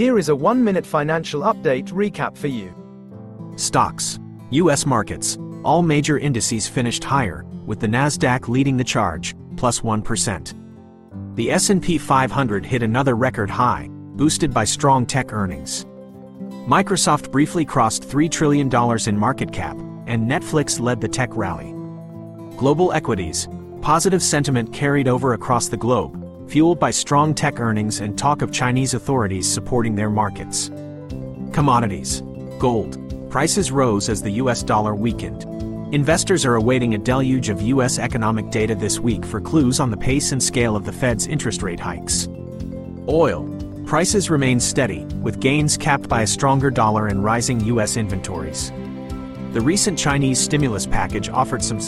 Here is a one minute financial update recap for you. Stocks. U.S. markets. All major indices finished higher, with the Nasdaq leading the charge, plus 1. The S&P 500 hit another record high, boosted by strong tech earnings. Microsoft briefly crossed $3 trillion in market cap, and Netflix led the tech rally. Global equities. Positive sentiment carried over across the globe, fueled by strong tech earnings and talk of Chinese authorities supporting their markets. Commodities. Gold. Prices rose as the US dollar weakened. Investors are awaiting a deluge of US economic data this week for clues on the pace and scale of the Fed's interest rate hikes. Oil. Prices remain steady, with gains capped by a stronger dollar and rising US inventories. The recent Chinese stimulus package offered some